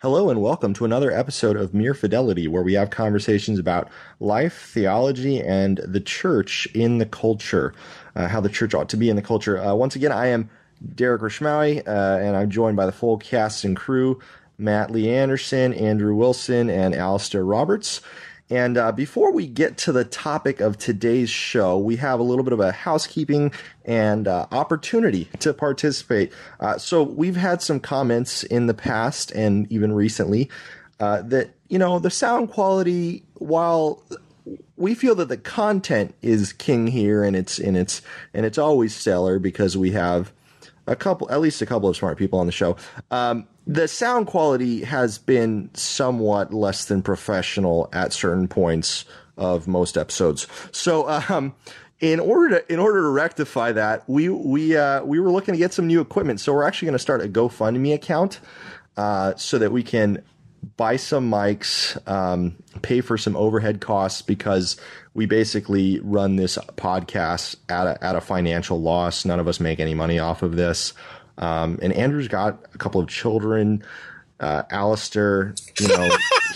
Hello and welcome to another episode of Mere Fidelity, where we have conversations about life, theology, and the church in the culture, uh, how the church ought to be in the culture. Uh, once again, I am Derek Rishmawi, uh, and I'm joined by the full cast and crew Matt Lee Anderson, Andrew Wilson, and Alistair Roberts. And uh, before we get to the topic of today's show, we have a little bit of a housekeeping and uh, opportunity to participate. Uh, so we've had some comments in the past and even recently uh, that you know the sound quality, while we feel that the content is king here, and it's and it's and it's always stellar because we have a couple, at least a couple of smart people on the show. Um, the sound quality has been somewhat less than professional at certain points of most episodes. So, um, in order to in order to rectify that, we we uh, we were looking to get some new equipment. So we're actually going to start a GoFundMe account uh, so that we can buy some mics, um, pay for some overhead costs because we basically run this podcast at a, at a financial loss. None of us make any money off of this. Um, and Andrew's got a couple of children. Uh, Alistair, you know,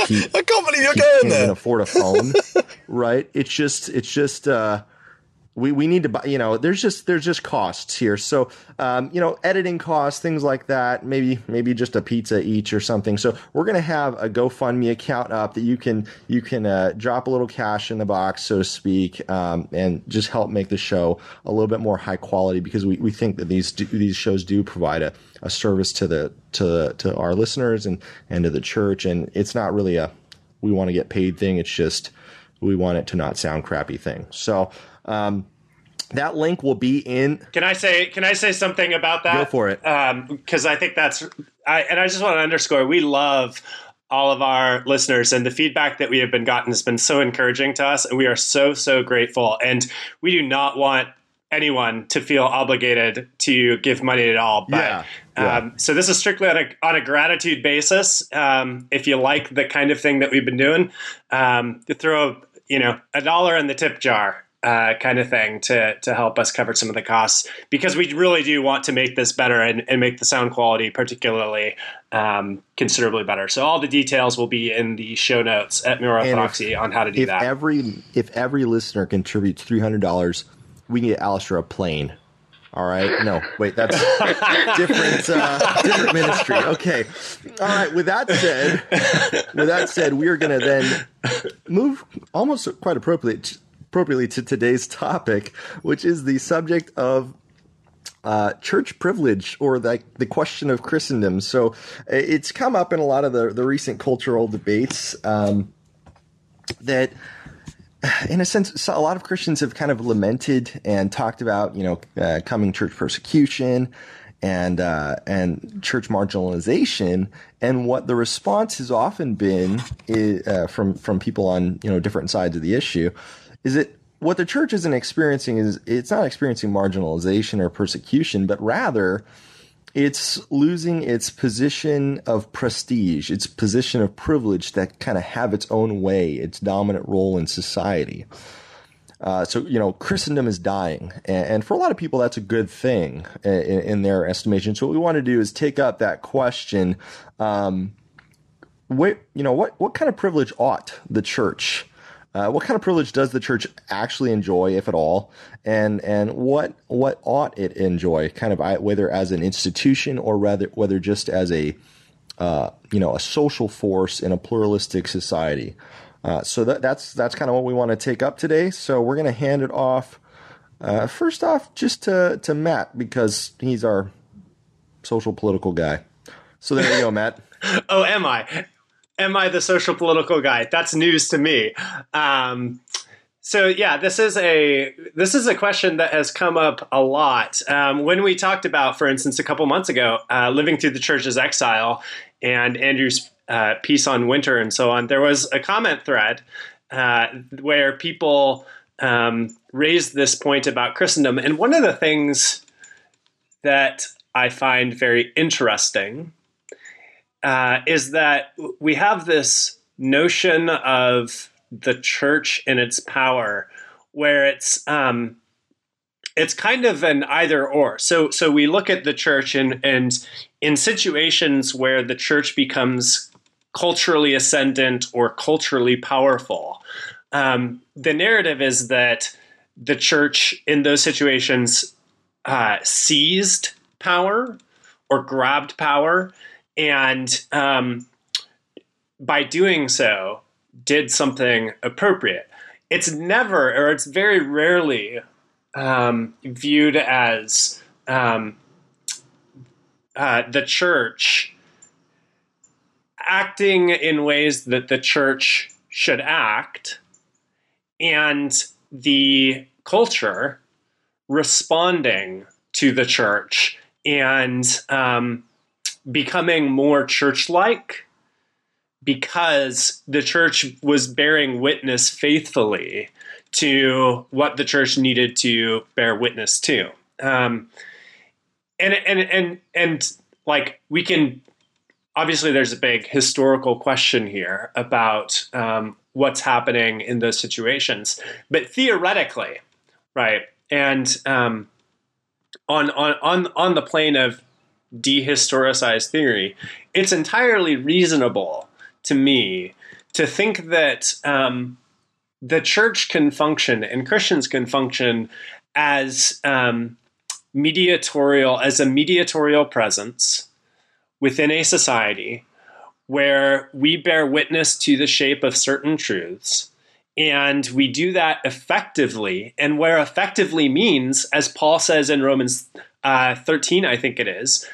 he, I can't believe you're he can't there. even afford a phone, right? It's just, it's just, uh, we, we need to buy, you know, there's just, there's just costs here. So, um, you know, editing costs, things like that, maybe, maybe just a pizza each or something. So we're going to have a GoFundMe account up that you can, you can, uh, drop a little cash in the box, so to speak, um, and just help make the show a little bit more high quality because we, we think that these, do, these shows do provide a, a service to the, to, to our listeners and, and to the church. And it's not really a, we want to get paid thing. It's just, we want it to not sound crappy thing. So, um, that link will be in. Can I say can I say something about that? Go for it. Because I think that's I and I just want to underscore we love all of our listeners and the feedback that we have been gotten has been so encouraging to us and we are so so grateful and we do not want anyone to feel obligated to give money at all but Yeah, yeah. Um, so this is strictly on a, on a gratitude basis um, if you like the kind of thing that we've been doing um, to throw you know a dollar in the tip jar uh, kind of thing to to help us cover some of the costs because we really do want to make this better and, and make the sound quality particularly um, considerably better. So all the details will be in the show notes at Miro And if- Orthodoxy on how to do If that. every if every listener contributes three hundred dollars, we can get Alistair a plane. All right. No, wait, that's different. Uh, different ministry. Okay. All right. With that said, with that said, we are going to then move almost quite appropriately appropriately to today's topic, which is the subject of uh, church privilege or the, the question of Christendom. So uh, it's come up in a lot of the, the recent cultural debates um, that, in a sense, a lot of Christians have kind of lamented and talked about, you know, uh, coming church persecution and uh, and church marginalization. And what the response has often been is, uh, from from people on you know different sides of the issue is that what the church isn't experiencing is it's not experiencing marginalization or persecution, but rather it's losing its position of prestige, its position of privilege that kind of have its own way, its dominant role in society. Uh, so you know, Christendom is dying, and, and for a lot of people, that's a good thing in, in their estimation. So what we want to do is take up that question. Um, what you know, what what kind of privilege ought the church? Uh, what kind of privilege does the church actually enjoy, if at all, and and what what ought it enjoy, kind of whether as an institution or rather whether just as a uh, you know a social force in a pluralistic society. Uh, so that, that's that's kind of what we want to take up today. So we're going to hand it off uh, first off just to to Matt because he's our social political guy. So there you go, Matt. oh, am I? Am I the social political guy? That's news to me. Um, so yeah, this is a this is a question that has come up a lot um, when we talked about, for instance, a couple months ago, uh, living through the church's exile and Andrew's uh, piece on winter and so on. There was a comment thread uh, where people um, raised this point about Christendom, and one of the things that I find very interesting uh, is that we have this notion of the church and its power, where it's um, it's kind of an either or. So so we look at the church and and in situations where the church becomes culturally ascendant or culturally powerful. Um, the narrative is that the church in those situations uh, seized power or grabbed power, and um, by doing so, did something appropriate. It's never, or it's very rarely um, viewed as um, uh, the church acting in ways that the church should act and the culture responding to the church and um, becoming more church like because the church was bearing witness faithfully to what the church needed to bear witness to. Um, and, and, and, and like we can, obviously there's a big historical question here about um, what's happening in those situations, but theoretically, right. And um, on, on, on, on the plane of dehistoricized theory, it's entirely reasonable to me to think that um, the church can function and Christians can function as um, mediatorial, as a mediatorial presence within a society where we bear witness to the shape of certain truths. And we do that effectively, and where effectively means, as Paul says in Romans uh, 13, I think it is,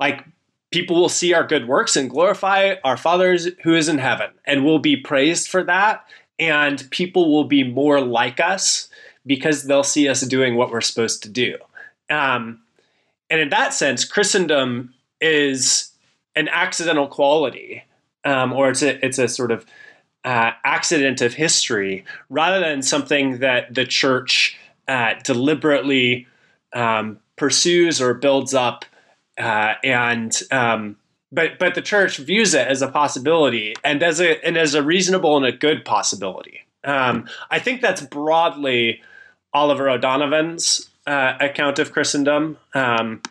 like people will see our good works and glorify our fathers who is in heaven, and we'll be praised for that. And people will be more like us because they'll see us doing what we're supposed to do. Um, and in that sense, Christendom is an accidental quality, um, or it's a it's a sort of uh, accident of history, rather than something that the church uh, deliberately um, pursues or builds up uh, and um, but but the church views it as a possibility and as a and as a reasonable and a good possibility. Um, I think that's broadly Oliver O'Donovan's uh, account of Christendom, um,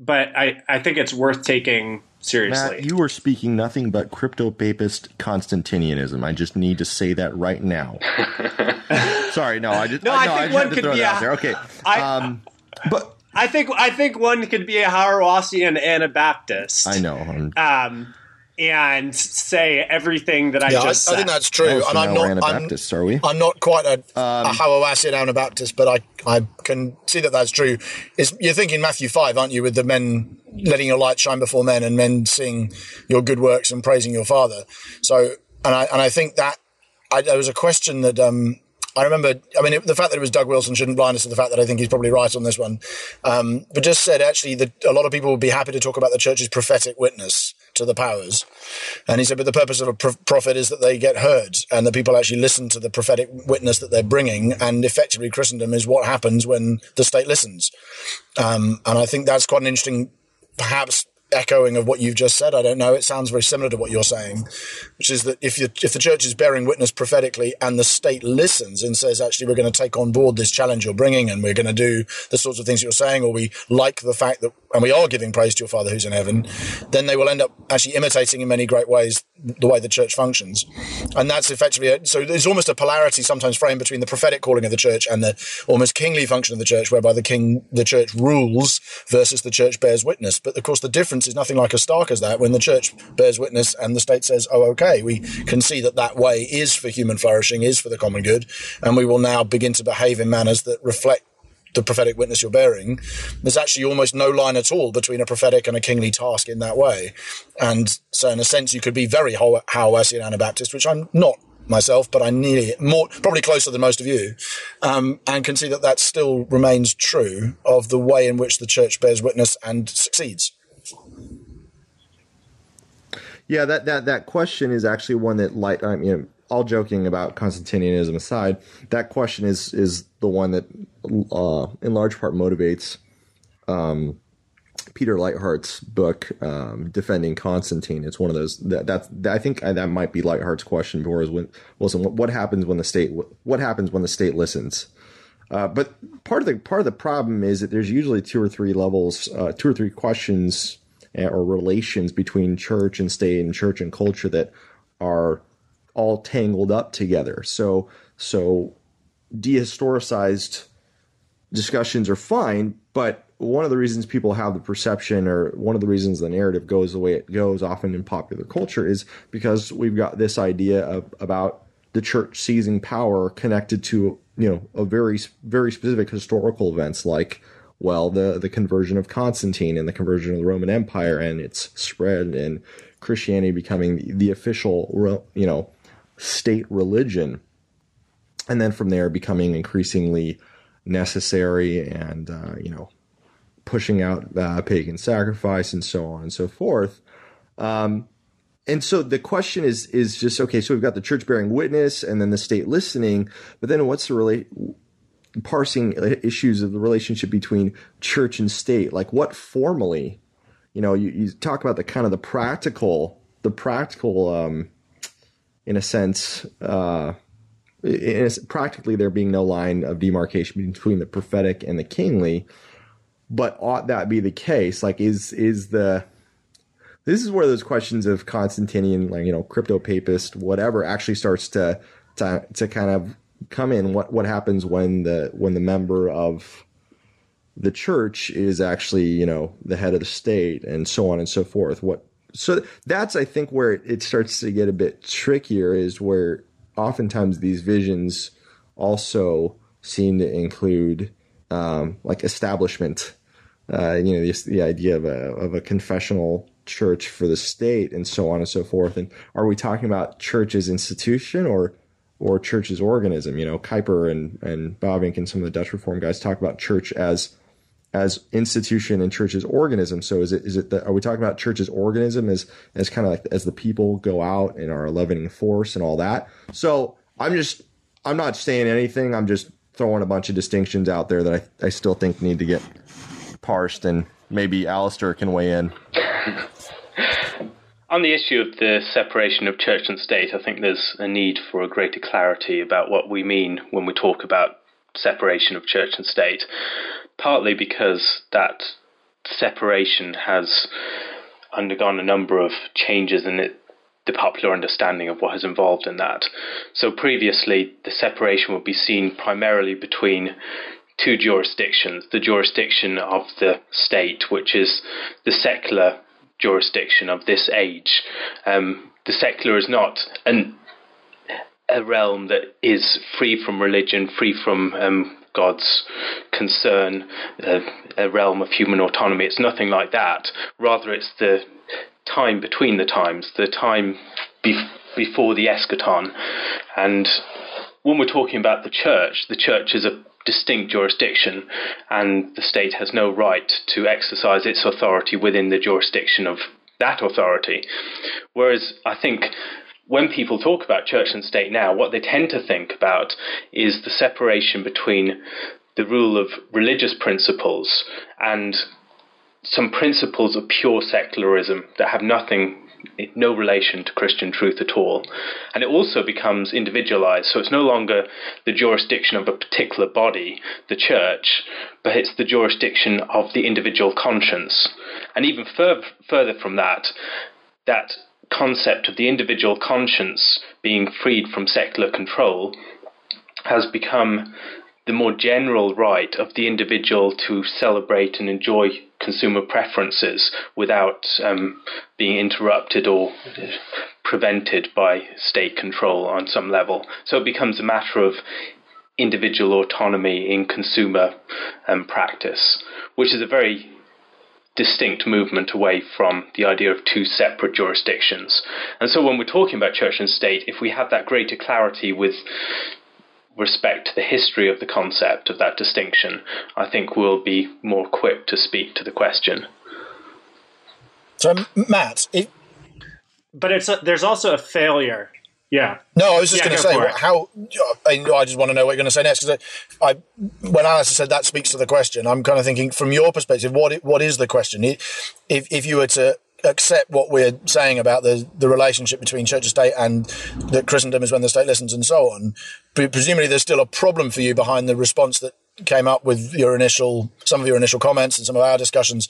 but I I think it's worth taking seriously. Matt, you are speaking nothing but crypto papist Constantinianism. I just need to say that right now. Sorry, no, I just no. I, no, I, think one could be a, there. Okay, I, um, but I think I think one could be a Hauerwasian Anabaptist. I know. Um, and say everything that I yeah, just I, said. I think that's true. Oh, so and I'm now we're not. I'm, Anabaptists, are we? I'm not quite a, Um, a Hauerwasian Anabaptist, but I, I can see that that's true. It's, you're thinking Matthew 5, aren't you, with the men letting your light shine before men and men seeing your good works and praising your Father. So, and I, and I think that I, there was a question that um, I remember, I mean, it, the fact that it was Doug Wilson shouldn't blind us to the fact that I think he's probably right on this one. Um, but just said actually that a lot of people would be happy to talk about the church's prophetic witness to the powers. And he said, but the purpose of a pro- prophet is that they get heard and that people actually listen to the prophetic witness that they're bringing. And effectively, Christendom is what happens when the state listens. Um, and I think that's quite an interesting, perhaps echoing of what you've just said. I don't know. It sounds very similar to what you're saying, which is that if you, if the church is bearing witness prophetically and the state listens and says, actually, we're going to take on board this challenge you're bringing and we're going to do the sorts of things you're saying, or we like the fact that, and we are giving praise to your Father who's in heaven, then they will end up actually imitating in many great ways the way the church functions. And that's effectively it. So there's almost a polarity sometimes framed between the prophetic calling of the church and the almost kingly function of the church, whereby the king, the church rules versus the church bears witness. But of course, the difference is nothing like as stark as that when the church bears witness and the state says, oh, okay, we can see that that way is for human flourishing, is for the common good. And we will now begin to behave in manners that reflect the prophetic witness you're bearing, there's actually almost no line at all between a prophetic and a kingly task in that way. And so, in a sense, you could be very Hauerwasian Anabaptist, which I'm not myself, but I nearly more probably closer than most of you, um, and can see that that still remains true of the way in which the church bears witness and succeeds. Yeah, that that that question is actually one that light. I mean, all joking about Constantinianism aside, that question is is the one that, uh, in large part, motivates um, Peter Leithart's book, um, "Defending Constantine." It's one of those that that's that, I think that might be Leithart's question before is when Wilson. What, what happens when the state what happens when the state listens? Uh, but part of the part of the problem is that there's usually two or three levels, uh, two or three questions Eh, or relations between church and state and church and culture that are all tangled up together. So so dehistoricized discussions are fine, but one of the reasons people have the perception or one of the reasons the narrative goes the way it goes often in popular culture is because we've got this idea of about the church seizing power connected to you know a very very specific historical events like well the the conversion of Constantine and the conversion of the Roman Empire and its spread and Christianity becoming the, the official you know state religion and then from there becoming increasingly necessary and uh, you know pushing out uh, pagan sacrifice and so on and so forth. Um, and so the question is is just okay. So we've got the church bearing witness, and then the state listening. But then what's the relate parsing issues of the relationship between church and state? Like what formally, you know, you, you talk about the kind of the practical, the practical, um, in a sense. Uh, practically there being no line of demarcation between the prophetic and the kingly but ought that be the case like is is the this is where those questions of constantinian like you know crypto papist whatever actually starts to to, to kind of come in what what happens when the when the member of the church is actually you know the head of the state and so on and so forth what so that's i think where it, starts to get a bit trickier is where oftentimes these visions also seem to include um, like establishment. Uh, you know, the, the idea of a of a confessional church for the state and so on and so forth. And are we talking about church as institution or or church as organism? You know, Kuyper and and Bavinck and some of the Dutch Reform guys talk about church as as institution and church as organism. So is it is it are we talking about church as organism as as kind of like as the people go out and are a leavening force and all that? So I'm just I'm not saying anything. I'm just throwing a bunch of distinctions out there that I, I still think need to get parsed and maybe Alistair can weigh in. On the issue of the separation of church and state, I think there's a need for a greater clarity about what we mean when we talk about separation of church and state partly because that separation has undergone a number of changes in it, the popular understanding of what is involved in that. So previously, the separation would be seen primarily between two jurisdictions the jurisdiction of the state, which is the secular jurisdiction of this age. Um, the secular is not an a realm that is free from religion, free from um, God's concern, uh, a realm of human autonomy. It's nothing like that. Rather, it's the time between the times, the time be- before the eschaton. And when we're talking about the church, the church is a distinct jurisdiction, and the state has no right to exercise its authority within the jurisdiction of that authority. Whereas I think when people talk about church and state now, what they tend to think about is the separation between the rule of religious principles and some principles of pure secularism that have nothing no relation to Christian truth at all. And it also becomes individualized. So it's no longer the jurisdiction of a particular body, the church, but it's the jurisdiction of the individual conscience. And even fur- further from that, that concept of the individual conscience being freed from secular control has become the more general right of the individual to celebrate and enjoy consumer preferences without um, being interrupted or prevented by state control on some level. So it becomes a matter of individual autonomy in consumer um, practice, which is a very distinct movement away from the idea of two separate jurisdictions. And so when we're talking about church and state, if we have that greater clarity with respect to the history of the concept of that distinction, I think we'll be more equipped to speak to the question. So, Matt, it, but it's a, there's also a failure yeah. No, I was just yeah, going to say how. I, I just want to know what you're going to say next because I, when Alistair said that speaks to the question, I'm kind of thinking from your perspective, what what is the question? If if you were to accept what we're saying about the the relationship between church and state and that Christendom is when the state listens and so on, presumably there's still a problem for you behind the response that came up with your initial some of your initial comments and some of our discussions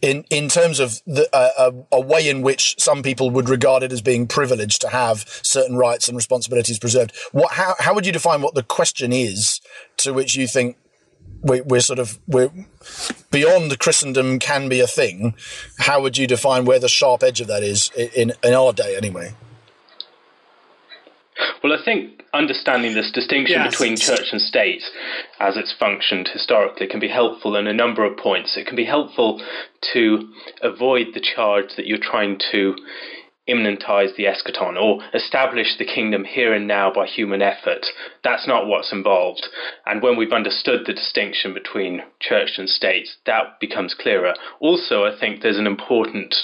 in in terms of the, uh, a, a, way in which some people would regard it as being privileged to have certain rights and responsibilities preserved. What how how would you define what the question is to which you think we, we're sort of we're beyond Christendom can be a thing? How would you define where the sharp edge of that is in in our day anyway? Well, I think understanding this distinction yes. between church and state as it's functioned historically can be helpful in a number of points. It can be helpful to avoid the charge that you're trying to immanentize the eschaton or establish the kingdom here and now by human effort. That's not what's involved. And when we've understood the distinction between church and state, that becomes clearer. Also, I think there's an important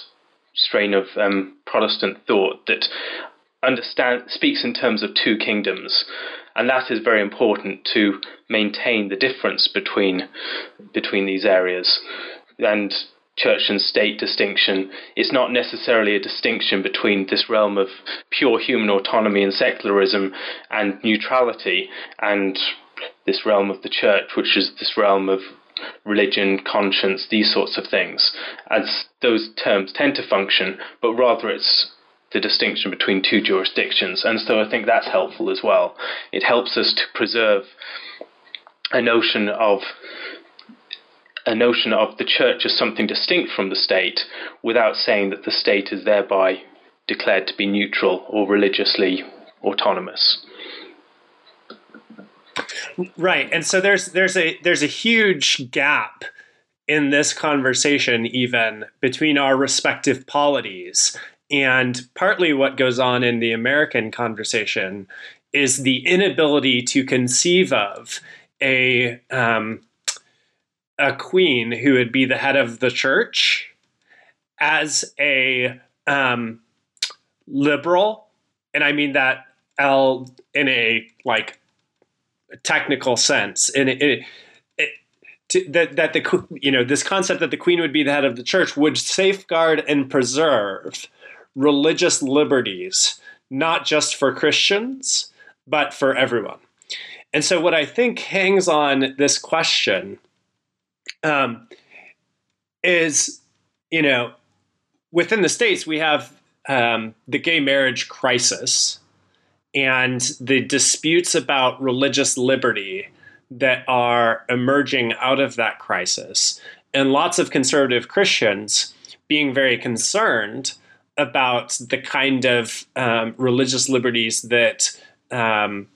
strain of um, Protestant thought that understand speaks in terms of two kingdoms, and that is very important to maintain the difference between between these areas. And church and state distinction is not necessarily a distinction between this realm of pure human autonomy and secularism and neutrality and this realm of the church, which is this realm of religion, conscience, these sorts of things, as those terms tend to function, but rather it's the distinction between two jurisdictions. And so I think that's helpful as well. It helps us to preserve a notion of a notion of the church as something distinct from the state without saying that the state is thereby declared to be neutral or religiously autonomous. Right. And so there's there's a there's a huge gap in this conversation even between our respective polities and partly what goes on in the American conversation is the inability to conceive of a um, a queen who would be the head of the church as a um, liberal, and I mean that L in a like technical sense. In, in to, that that the you know this concept that the queen would be the head of the church would safeguard and preserve religious liberties, not just for Christians, but for everyone. And so, what I think hangs on this question um, is, you know, within the states, we have um, the gay marriage crisis and the disputes about religious liberty that are emerging out of that crisis. And lots of conservative Christians being very concerned about the kind of um, religious liberties that um,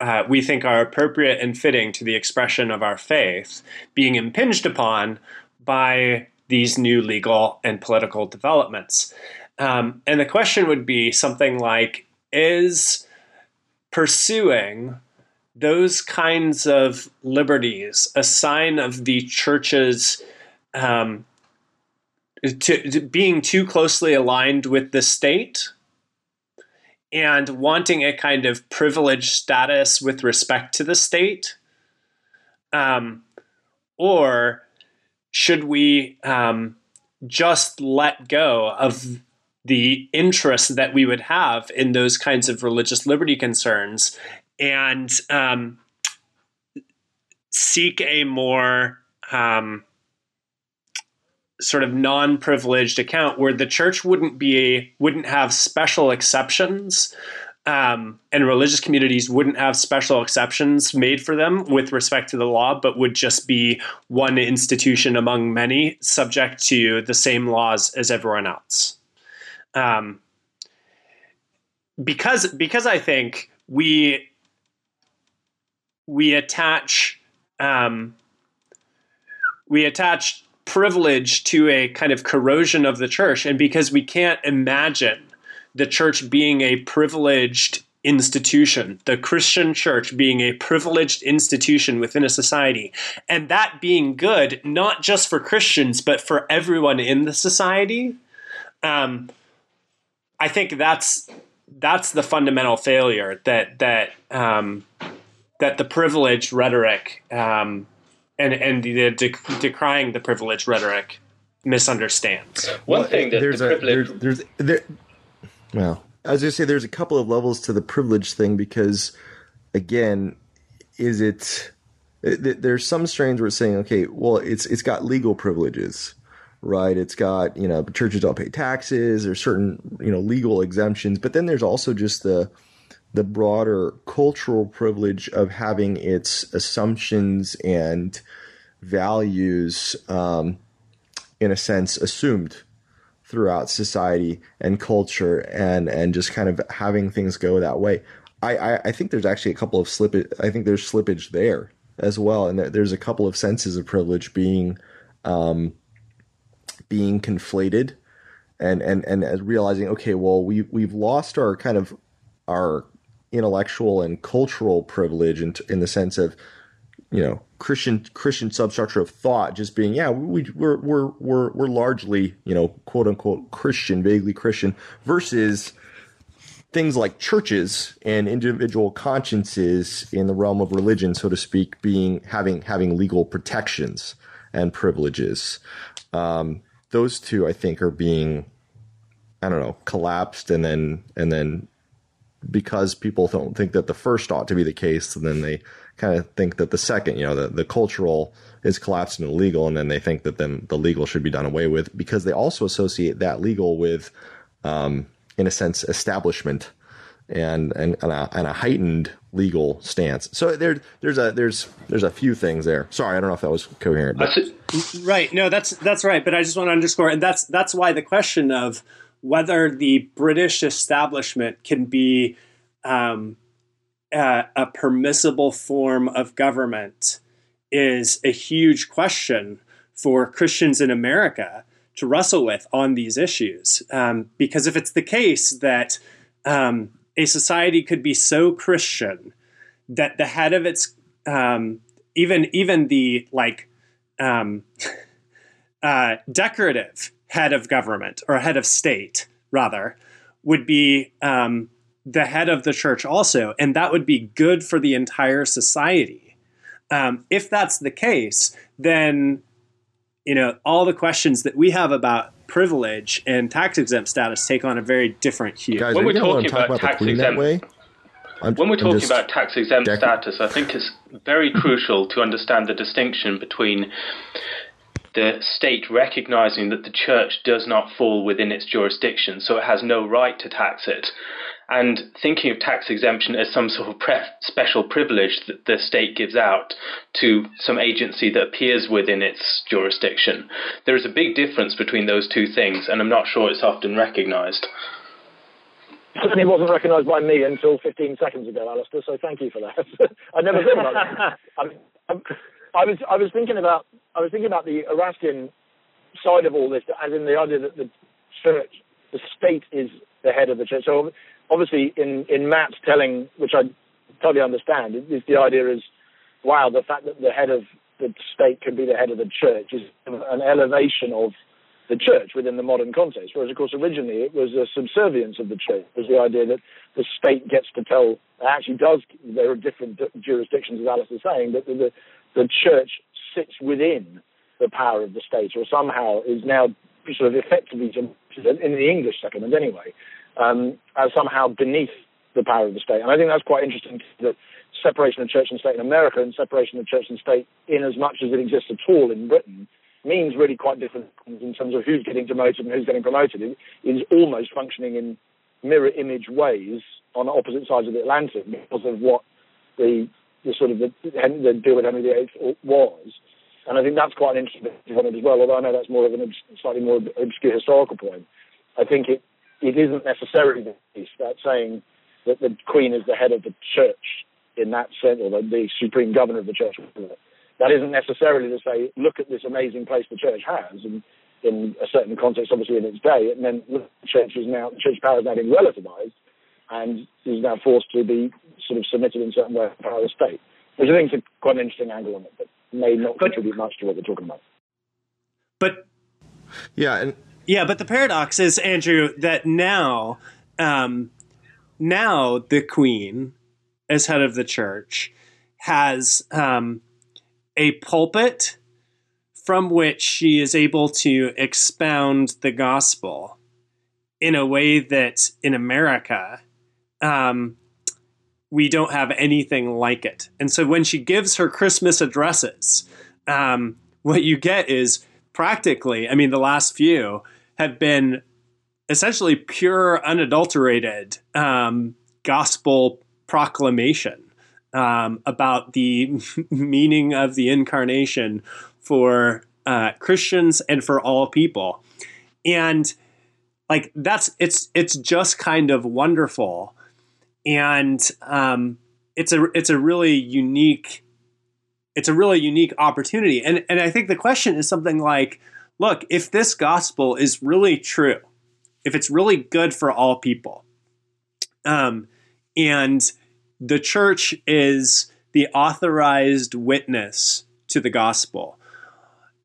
uh, we think are appropriate and fitting to the expression of our faith being impinged upon by these new legal and political developments. Um, and the question would be something like Is pursuing those kinds of liberties a sign of the church's um, to, to being too closely aligned with the state and wanting a kind of privileged status with respect to the state? Um, or should we um, just let go of the interest that we would have in those kinds of religious liberty concerns and um, seek a more um, sort of non-privileged account where the church wouldn't be wouldn't have special exceptions um, and religious communities wouldn't have special exceptions made for them with respect to the law, but would just be one institution among many, subject to the same laws as everyone else. Um, because because I think we we attach um, we attach privilege to a kind of corrosion of the church. And because we can't imagine the church being a privileged institution, the Christian church being a privileged institution within a society, and that being good, not just for Christians, but for everyone in the society. Um, I think that's that's the fundamental failure that that um, that the privilege rhetoric um, and and the dec- decrying the privilege rhetoric misunderstands. One well, thing that there's the a privilege... there's, there's there. Well, I was going to say there's a couple of levels to the privilege thing because, again, is it there's some strains where it's saying, okay, well, it's it's got legal privileges, right? It's got you know churches don't pay taxes. There's certain you know legal exemptions, but then there's also just the the broader cultural privilege of having its assumptions and values, um, in a sense, assumed throughout society and culture, and and just kind of having things go that way. I, I, I think there's actually a couple of slippage. I think there's slippage there as well, and there's a couple of senses of privilege being um, being conflated, and and and realizing, okay, well, we we've lost our kind of our intellectual and cultural privilege in, in the sense of you know Christian Christian substructure of thought just being yeah we we're we're we're we're largely you know quote unquote Christian vaguely Christian versus things like churches and individual consciences in the realm of religion, so to speak, being having having legal protections and privileges. Um, those two, I think, are being, I don't know, collapsed, and then and then because people don't think that the first ought to be the case, and then they kind of think that the second, you know, the, the cultural is collapsed into legal, and then they think that then the legal should be done away with because they also associate that legal with um, in a sense, establishment and and, and, a, and a heightened legal stance. So there there's a there's there's a few things there. Sorry, I don't know if that was coherent. Right. No, that's that's right. But I just want to underscore, and that's that's why the question of whether the British establishment can be um, a, a permissible form of government is a huge question for Christians in America to wrestle with on these issues. Um, because if it's the case that um, a society could be so Christian that the head of its um, even even the like um, uh, decorative head of government or head of state rather would be um, the head of the church also, and that would be good for the entire society. Um, if that's the case, then you know, all the questions that we have about privilege and tax exempt status take on a very different hue. Guys, when we're talking about, about tax exempt, when we're talking about tax exempt dec- status, I think it's very crucial to understand the distinction between the state recognizing that the church does not fall within its jurisdiction, so it has no right to tax it, and thinking of tax exemption as some sort of pre- special privilege that the state gives out to some agency that appears within its jurisdiction. There is a big difference between those two things, and I'm not sure it's often recognised. Certainly wasn't recognised by me until 15 seconds ago, Alistair. So thank you for that. I never thought about that. I, mean, I, was I was thinking about I was thinking about the Erastian side of all this, as in the idea that the church, the state is the head of the church. So obviously in, in Matt's telling, which I totally understand, is the idea is, wow, the fact that the head of the state can be the head of the church is an elevation of the church within the modern context. Whereas, of course, originally it was a subservience of the church. It was the idea that the state gets to tell, actually does, there are different jurisdictions, as Alice is saying, but the, the church sits within the power of the state or somehow is now sort of effectively, in the English settlement anyway, um, as somehow beneath the power of the state. And I think that's quite interesting that separation of church and state in America and separation of church and state in as much as it exists at all in Britain means really quite different things in terms of who's getting demoted and who's getting promoted. It is almost functioning in mirror image ways on opposite sides of the Atlantic because of what the, the sort of the, the deal with Henry VIII was. And I think that's quite an interesting point as well, although I know that's more of an slightly more obscure historical point. I think it it isn't necessarily the case that saying that the Queen is the head of the church in that sense, or the, the supreme governor of the church. That isn't necessarily to say, look at this amazing place the church has, and in a certain context, obviously in its day, and then the church is now, church power is now being relativized, and is now forced to be sort of submitted in certain way to the power of the state. Which I think is a, quite an interesting angle on it, but may not but, contribute much to what we're talking about. But yeah, and yeah, but the paradox is, Andrew, that now, um, now the Queen, as head of the church, has um, a pulpit from which she is able to expound the gospel in a way that in America, um, we don't have anything like it. And so when she gives her Christmas addresses, um, what you get is practically, I mean, the last few have been essentially pure, unadulterated um, gospel proclamation um, about the meaning of the incarnation for uh, Christians and for all people. And like that's it's it's just kind of wonderful, and um, it's a it's a really unique it's a really unique opportunity. And and I think the question is something like, look, if this gospel is really true, if it's really good for all people, um, and the church is the authorized witness to the gospel,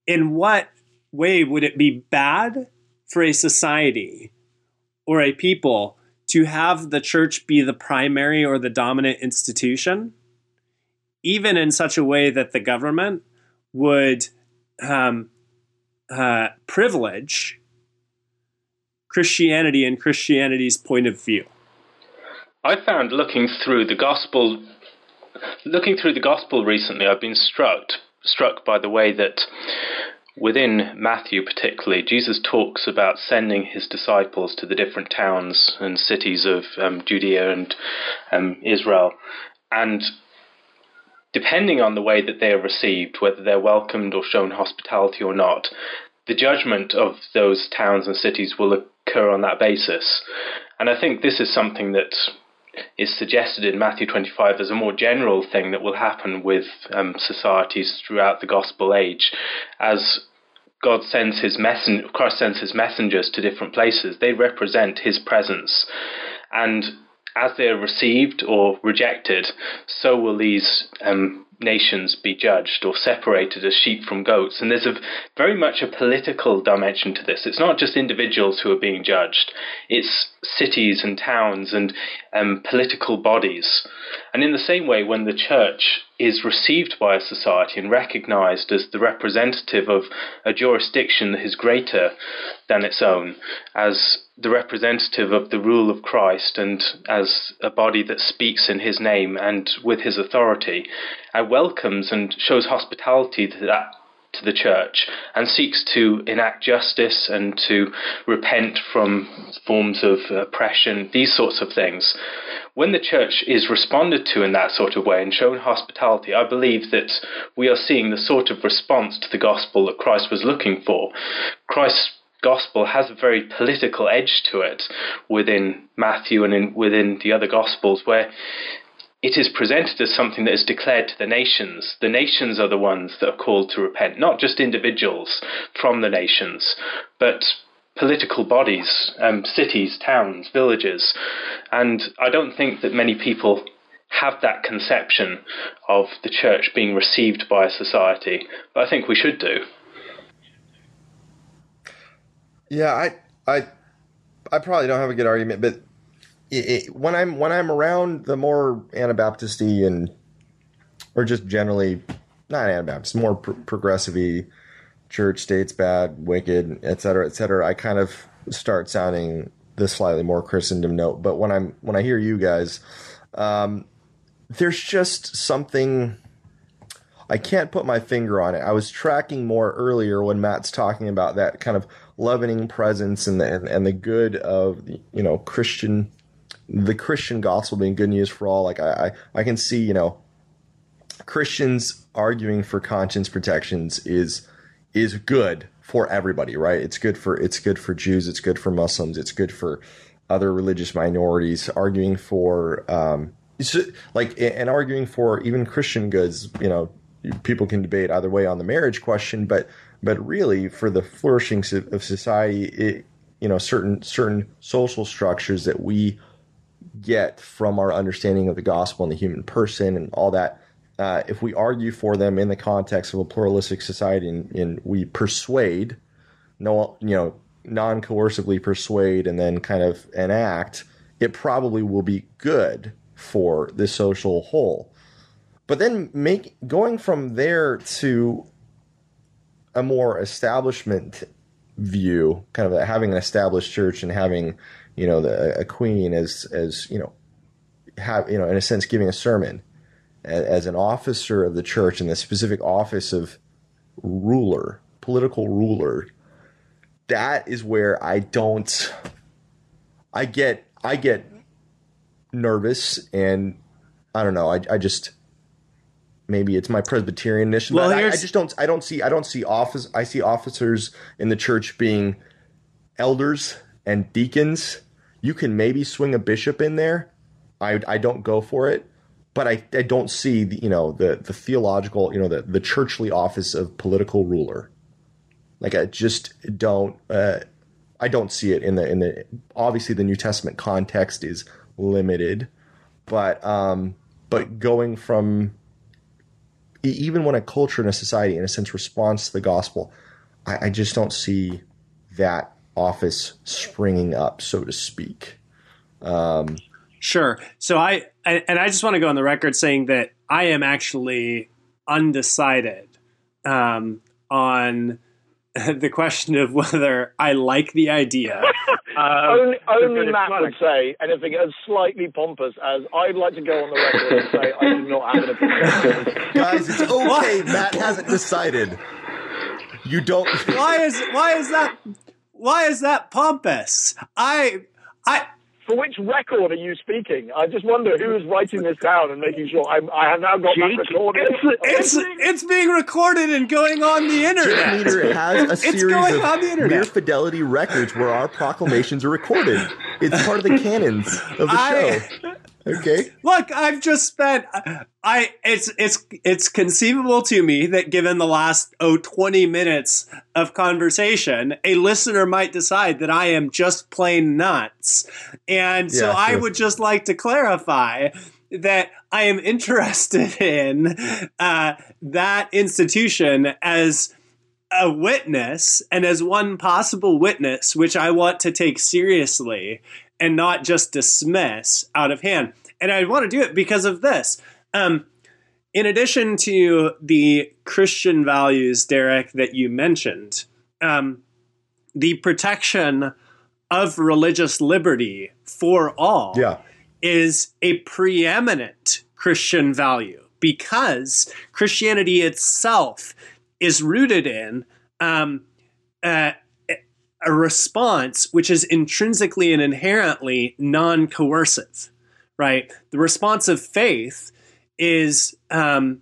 in what way would it be bad for a society or a people to have the church be the primary or the dominant institution, even in such a way that the government would um, uh, privilege Christianity and Christianity's point of view. I found looking through the gospel, looking through the gospel recently, I've been struck struck by the way that within Matthew, particularly, Jesus talks about sending his disciples to the different towns and cities of um, Judea and um, Israel, and depending on the way that they are received, whether they're welcomed or shown hospitality or not, the judgment of those towns and cities will occur on that basis. And I think this is something that is suggested in Matthew 25 as a more general thing that will happen with um, societies throughout the gospel age. As God sends his messen- Christ sends his messengers to different places, they represent his presence. And as they are received or rejected, so will these um, nations be judged or separated as sheep from goats. And there's a very much a political dimension to this. It's not just individuals who are being judged, it's cities and towns and um, political bodies. And in the same way, when the church is received by a society and recognized as the representative of a jurisdiction that is greater than its own, as the representative of the rule of Christ, and as a body that speaks in his name and with his authority, and welcomes and shows hospitality to that to the church and seeks to enact justice and to repent from forms of oppression, these sorts of things. When the church is responded to in that sort of way and shown hospitality, I believe that we are seeing the sort of response to the gospel that Christ was looking for. Christ's gospel has a very political edge to it within Matthew and in, within the other gospels, where it is presented as something that is declared to the nations. The nations are the ones that are called to repent, not just individuals from the nations, but political bodies, um, cities, towns, villages. And I don't think that many people have that conception of the church being received by a society, but I think we should do. Yeah, I, I, I probably don't have a good argument, but it, it, when I'm when I'm around the more Anabaptisty and or just generally not Anabaptist, more pro- progressive church states bad, wicked, et cetera, et cetera, I kind of start sounding the slightly more Christendom note. But when I'm when I hear you guys, um, there's just something I can't put my finger on it. I was tracking more earlier when Matt's talking about that kind of leavening presence and the and, and the good of you know Christian the Christian gospel being good news for all. Like I, I, I can see, you know, Christians arguing for conscience protections is is good for everybody, right? It's good for it's good for Jews, it's good for Muslims, it's good for other religious minorities. Arguing for um, like and arguing for even Christian goods, you know, people can debate either way on the marriage question, but but really for the flourishing of society, it, you know, certain certain social structures that we get from our understanding of the gospel and the human person and all that, uh, if we argue for them in the context of a pluralistic society and, and we persuade, no, you know, non-coercively persuade and then kind of enact, it probably will be good for the social whole. But then make going from there to a more establishment view, kind of having an established church and having you know, the, a queen as as you know, have you know in a sense giving a sermon as, an officer of the church in the specific office of ruler, political ruler. That is where I don't. I get I get nervous and I don't know. I I just maybe it's my Presbyterianism. Well, I, I just don't. I don't see. I don't see office. I see officers in the church being elders and deacons. You can maybe swing a bishop in there. I I don't go for it, but I I don't see the you know the the theological you know the the churchly office of political ruler. Like I just don't. Uh, I don't see it in the in the obviously the New Testament context is limited, but um, but going from even when a culture and a society, in a sense, responds to the gospel, I, I just don't see that office springing up, so to speak. Sure. So I and and I just want to go on the record saying that I am actually undecided um, on the question of whether I like the idea. only only Matt would say anything as slightly pompous as I'd like to go on the record and say I do not have an opinion. Guys, it's okay. Matt hasn't decided. You don't. why is why is that why is that pompous? I I For which record are you speaking? I just wonder who is writing this down and making sure I'm, I have now got that Jake, recorded. it's it's being recorded and going on the Jake internet. Meter has a series going of on the mere fidelity records where our proclamations are recorded. It's part of the canons of the I- show. Okay. Look, I've just spent I it's it's it's conceivable to me that given the last oh 20 minutes of conversation, a listener might decide that I am just plain nuts. And so Yeah, I would just like to clarify that I am interested in uh, that institution as a witness and as one possible witness, which I want to take seriously and not just dismiss out of hand. And I want to do it because of this. Um, in addition to the Christian values, Derek, that you mentioned, um, the protection of religious liberty for all Yeah. is a preeminent Christian value because Christianity itself is rooted in um, uh, a response which is intrinsically and inherently non coercive, right? The response of faith is um,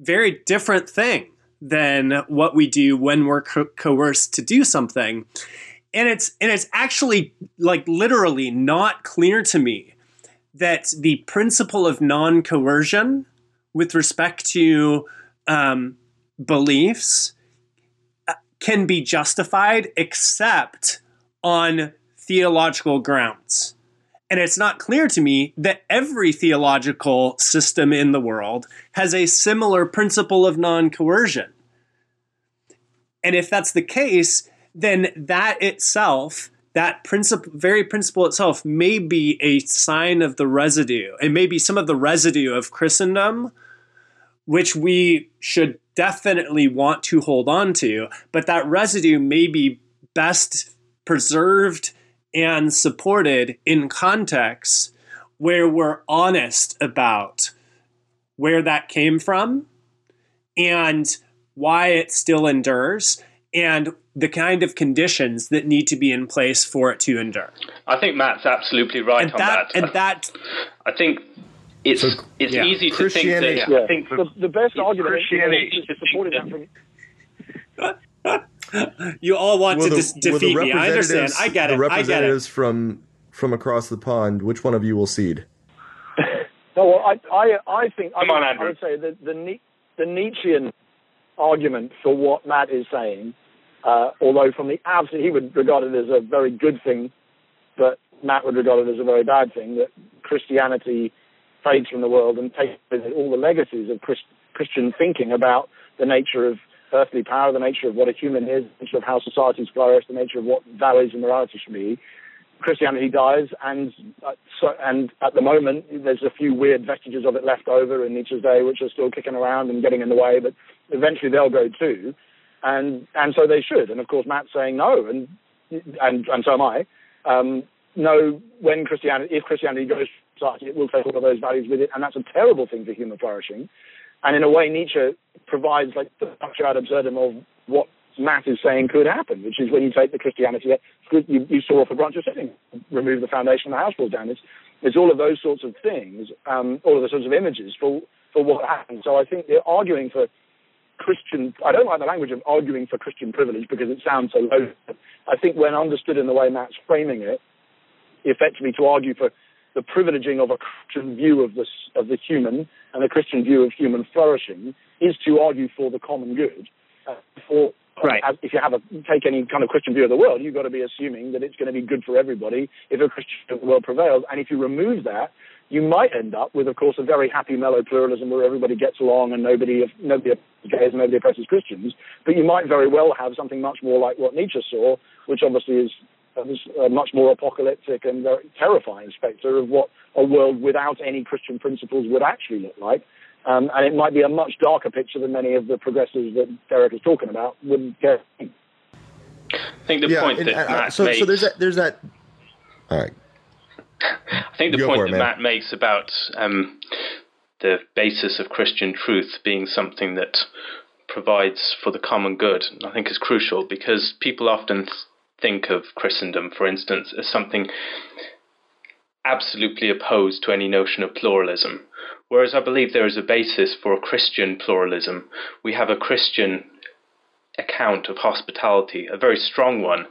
very different thing than what we do when we're co- coerced to do something and it's and it's actually like literally not clear to me that the principle of non-coercion with respect to um, beliefs can be justified except on theological grounds and it's not clear to me that every theological system in the world has a similar principle of non-coercion and if that's the case, then that itself, that principle, very principle itself, may be a sign of the residue. It may be some of the residue of Christendom, which we should definitely want to hold on to. But that residue may be best preserved and supported in contexts where we're honest about where that came from and why it still endures and the kind of conditions that need to be in place for it to endure. I think Matt's absolutely right And on that that. and that I think it's So it's Yeah. easy to Christianity- think that Yeah. I think The, the best It's argument Christianity is supporting that from you all want to the, dis- will the defeat me. I understand. I get The it. I get it. representatives from from across the pond, which one of you will cede? No, well, I, I, I think I Come would, on, I would say that the the Nietzschean argument for what Matt is saying, uh, although from the outset he would regard it as a very good thing, but Matt would regard it as a very bad thing. That Christianity from the world and takes with it all the legacies of Christ- Christian thinking about the nature of earthly power, the nature of what a human is, the nature of how societies flourish, the nature of what values and morality should be. Christianity dies, and uh, so, and at the moment there's a few weird vestiges of it left over in Nietzsche's day, which are still kicking around and getting in the way. But eventually they'll go too, and and so they should. And of course Matt's saying no, and and and so am I. Um, no, when Christianity, if Christianity goes society, it will take all of those values with it, and that's a terrible thing for human flourishing. And in a way, Nietzsche provides like the structure ad absurdum of what Matt is saying could happen, which is when you take the Christianity, you, you saw off a branch of setting, remove the foundation, of the house falls down. It's, it's all of those sorts of things, um, all of the sorts of images for, for what happens. So I think they're arguing for Christian, I don't like the language of arguing for Christian privilege because it sounds so low. I think when understood in the way Matt's framing it, effectively to argue for the privileging of a Christian view of the, of the human and a Christian view of human flourishing is to argue for the common good. Uh, for right. As, if you have a take any kind of Christian view of the world, you've got to be assuming that it's going to be good for everybody if a Christian of the world prevails. And if you remove that, you might end up with, of course, a very happy, mellow pluralism where everybody gets along and nobody nobody gays, nobody oppresses Christians. But you might very well have something much more like what Nietzsche saw, which obviously is a much more apocalyptic and very terrifying spectre of what a world without any Christian principles would actually look like. Um, and it might be a much darker picture than many of the progressives that Derek is talking about would get. I think the yeah, point and, that Matt so, makes. So there's that. There's that. All right. I think the Go point it, that Matt makes about um, the basis of Christian truth being something that provides for the common good, I think is crucial because people often think of Christendom, for instance, as something absolutely opposed to any notion of pluralism. Whereas I believe there is a basis for a Christian pluralism. We have a Christian account of hospitality, a very strong one.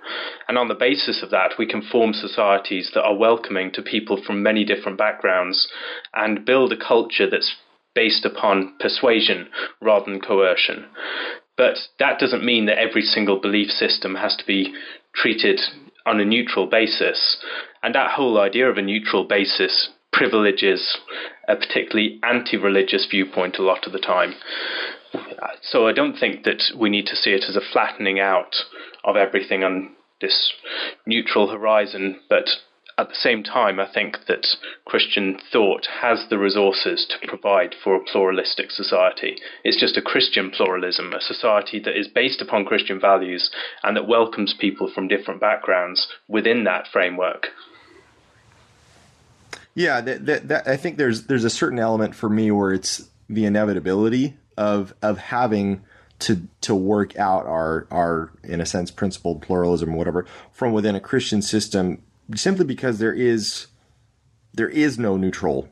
And on the basis of that, we can form societies that are welcoming to people from many different backgrounds and build a culture that's based upon persuasion rather than coercion. But that doesn't mean that every single belief system has to be treated on a neutral basis. And that whole idea of a neutral basis privileges a particularly anti religious viewpoint a lot of the time. So I don't think that we need to see it as a flattening out of everything on this neutral horizon, but at the same time, I think that Christian thought has the resources to provide for a pluralistic society. It's just a Christian pluralism, a society that is based upon Christian values and that welcomes people from different backgrounds within that framework. Yeah, that, that, that, I think there's there's a certain element for me where it's the inevitability of of having to to work out our our in a sense principled pluralism or whatever from within a Christian system simply because there is there is no neutral.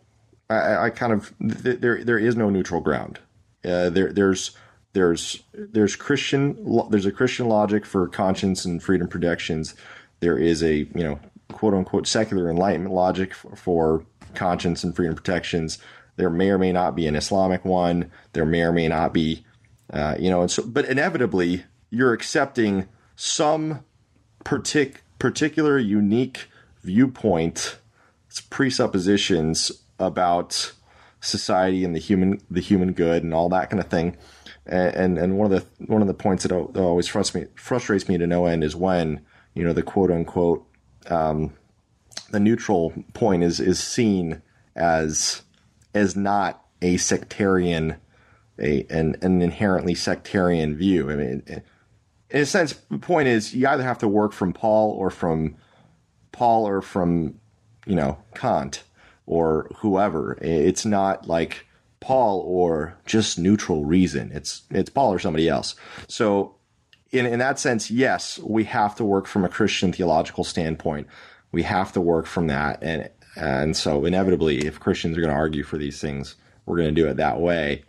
I, I kind of there there is no neutral ground. Uh, there there's there's there's Christian there's a Christian logic for conscience and freedom protections. There is a you know quote unquote secular enlightenment logic for, for conscience and freedom protections. There may or may not be an Islamic one. There may or may not be, uh, you know, and so but inevitably you're accepting some partic- particular unique viewpoint, its presuppositions about society and the human the human good and all that kind of thing. And and, one of the one of the points that always frustrates me frustrates me to no end is when you know the quote unquote um, the neutral point is is seen as as not a sectarian a an, an inherently sectarian view. I mean, in a sense, the point is you either have to work from Paul or from Paul or from you know Kant or whoever. It's not like Paul or just neutral reason. It's it's Paul or somebody else. So in in that sense, yes, we have to work from a Christian theological standpoint. We have to work from that, and and so inevitably, if Christians are going to argue for these things, we're going to do it that way.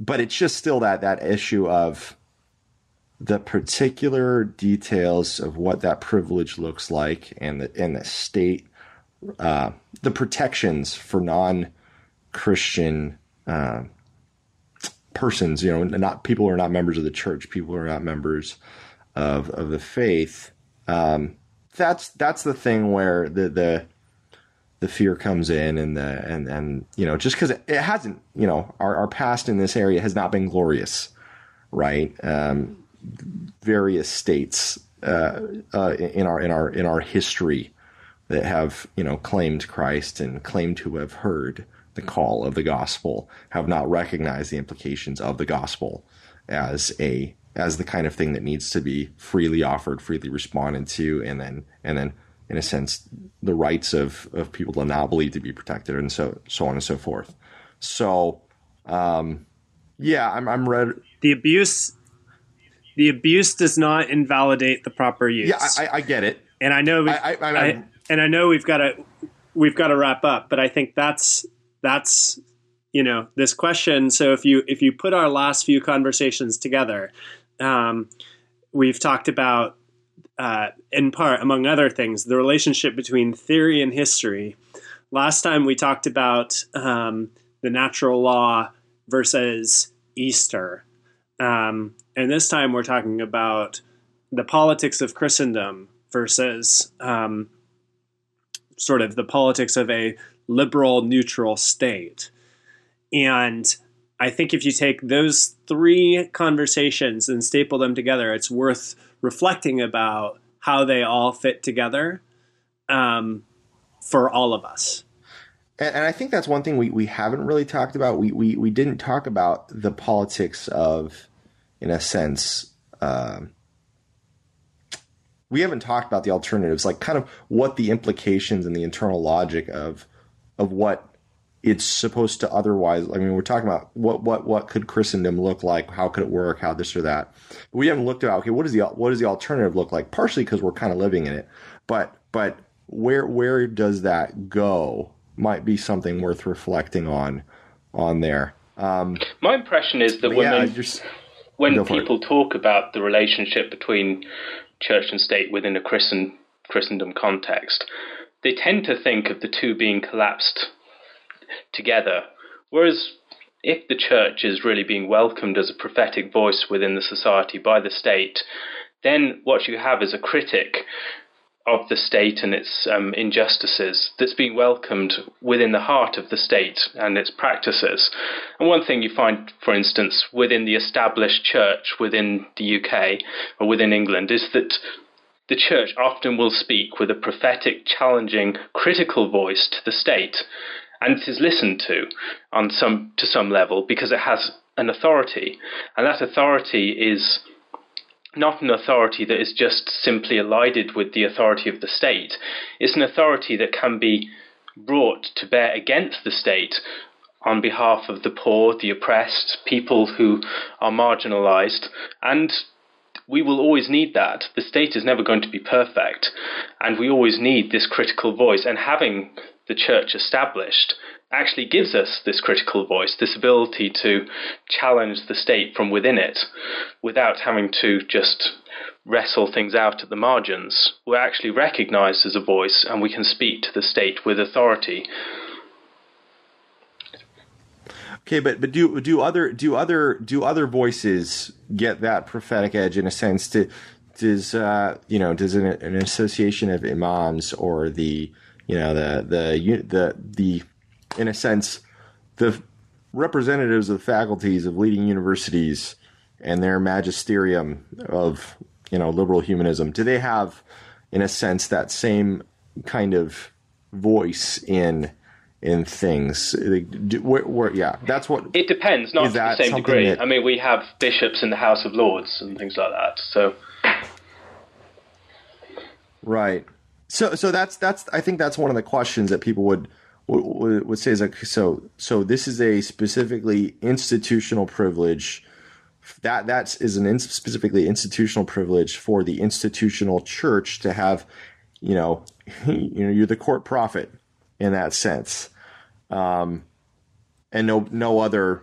But it's just still that that issue of the particular details of what that privilege looks like and the and the state uh, the protections for non Christian uh, persons, you know, not people who are not members of the church, people who are not members of of the faith. Um, that's that's the thing where the the the fear comes in and the and and you know just because it, it, hasn't you know our, our past in this area has not been glorious right um, various states uh, uh, in our in our in our history that have you know claimed Christ and claimed to have heard the call of the gospel have not recognized the implications of the gospel as a as the kind of thing that needs to be freely offered, freely responded to, and then and then in a sense, the rights of, of people to now believe to be protected and so so on and so forth. So, um, yeah, I'm I'm ready. The abuse, the abuse does not invalidate the proper use. Yeah, I, I get it, and I know, I, I, I, and I know we've got to we've got to wrap up, but I think that's that's you know this question. So if you if you put our last few conversations together, um, we've talked about uh, in part, among other things, the relationship between theory and history. Last time we talked about um, the natural law versus Easter. Um, and this time we're talking about the politics of Christendom versus um, sort of the politics of a liberal, neutral state. And I think if you take those three conversations and staple them together, it's worth reflecting about how they all fit together um, for all of us. And, and, I think that's one thing we, we haven't really talked about. We, we, we didn't talk about the politics of, in a sense, uh, we haven't talked about the alternatives, like kind of what the implications and the internal logic of of what it's supposed to otherwise. I mean, we're talking about what what what could Christendom look like? How could it work? How this or that? We haven't looked at okay, what does the what does the alternative look like? Partially because we're kind of living in it, but but where where does that go? Might be something worth reflecting on on there. Um, My impression is that when yeah, just, when people it. talk about the relationship between church and state within a Christian Christendom context, they tend to think of the two being collapsed together. Whereas if the church is really being welcomed as a prophetic voice within the society by the state, then what you have is a critic of the state and its um, injustices that's being welcomed within the heart of the state and its practices. And one thing you find, for instance, within the established church within the UK or within England is that the church often will speak with a prophetic, challenging, critical voice to the state and it is listened to on some to some level because it has an authority, and that authority is not an authority that is just simply allied with the authority of the state. It's an authority that can be brought to bear against the state on behalf of the poor, the oppressed, people who are marginalized, and we will always need that. The state is never going to be perfect, and we always need this critical voice. And having the church established actually gives us this critical voice, this ability to challenge the state from within it without having to just wrestle things out at the margins. We're actually recognized as a voice and we can speak to the state with authority. Okay, but but do do other do other do other voices get that prophetic edge in a sense? To, does uh, you know does an, an association of imams or the you know the the the the in a sense the representatives of the faculties of leading universities and their magisterium of you know liberal humanism do they have in a sense that same kind of voice in in things? Do, where, where, yeah that's what it depends not to the same degree. that, i mean we have bishops in the house of lords and things like that so. Right. So so that's that's I think that's one of the questions that people would would say is like so so this is a specifically institutional privilege that that is an in, specifically institutional privilege for the institutional church to have you know you know you're the court prophet in that sense um, and no no other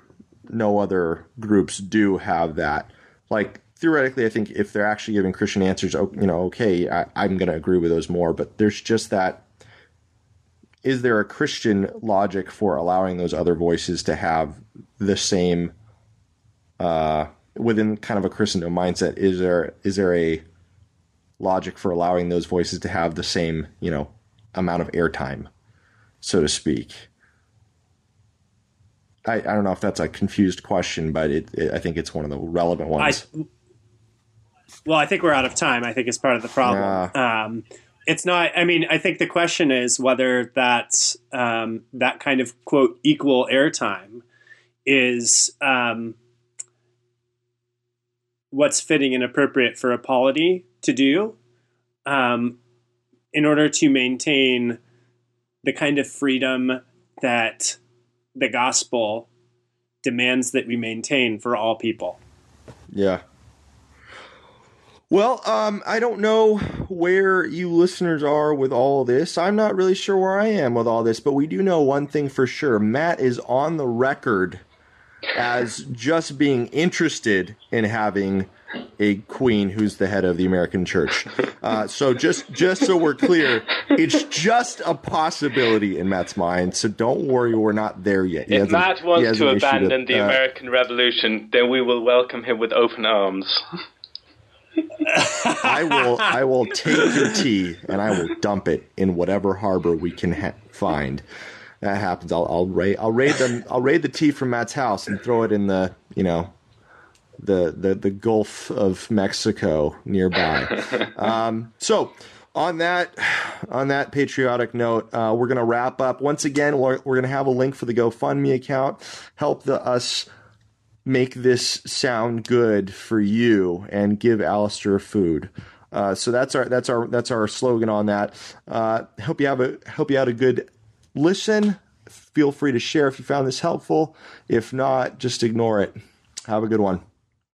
no other groups do have that like theoretically, I think if they're actually giving Christian answers, you know, okay, I, I'm going to agree with those more. But there's just that. Is there a Christian logic for allowing those other voices to have the same uh, within kind of a Christendom mindset? Is there is there a logic for allowing those voices to have the same you know amount of airtime, so to speak? I, I don't know if that's a confused question, but it, it, I think it's one of the relevant ones. I, well, I think we're out of time. I think it's part of the problem. Yeah. Um, it's not. I mean, I think the question is whether that's um, that kind of quote equal airtime is um, what's fitting and appropriate for a polity to do. Um, in order to maintain the kind of freedom that the gospel demands that we maintain for all people. Yeah. Well, um, I don't know where you listeners are with all this. I'm not really sure where I am with all this, but we do know one thing for sure. Matt is on the record as just being interested in having a queen who's the head of the American church. Uh, so just just so we're clear, it's just a possibility in Matt's mind. So don't worry, we're not there yet. He if Matt wants to abandon the uh, American Revolution, then we will welcome him with open arms. I will I will take your tea and I will dump it in whatever harbor we can ha- find. That happens. I'll I'll raid I'll raid them I'll raid the tea from Matt's house and throw it in the you know the the the Gulf of Mexico nearby. um, so on that on that patriotic note, uh, we're going to wrap up. Once again, we're, we're going to have a link for the GoFundMe account. Help the us make this sound good for you and give Alastair food. Uh, so that's our that's our that's our slogan on that. Uh, hope you have a hope you had a good listen. Feel free to share if you found this helpful. If not, just ignore it. Have a good one.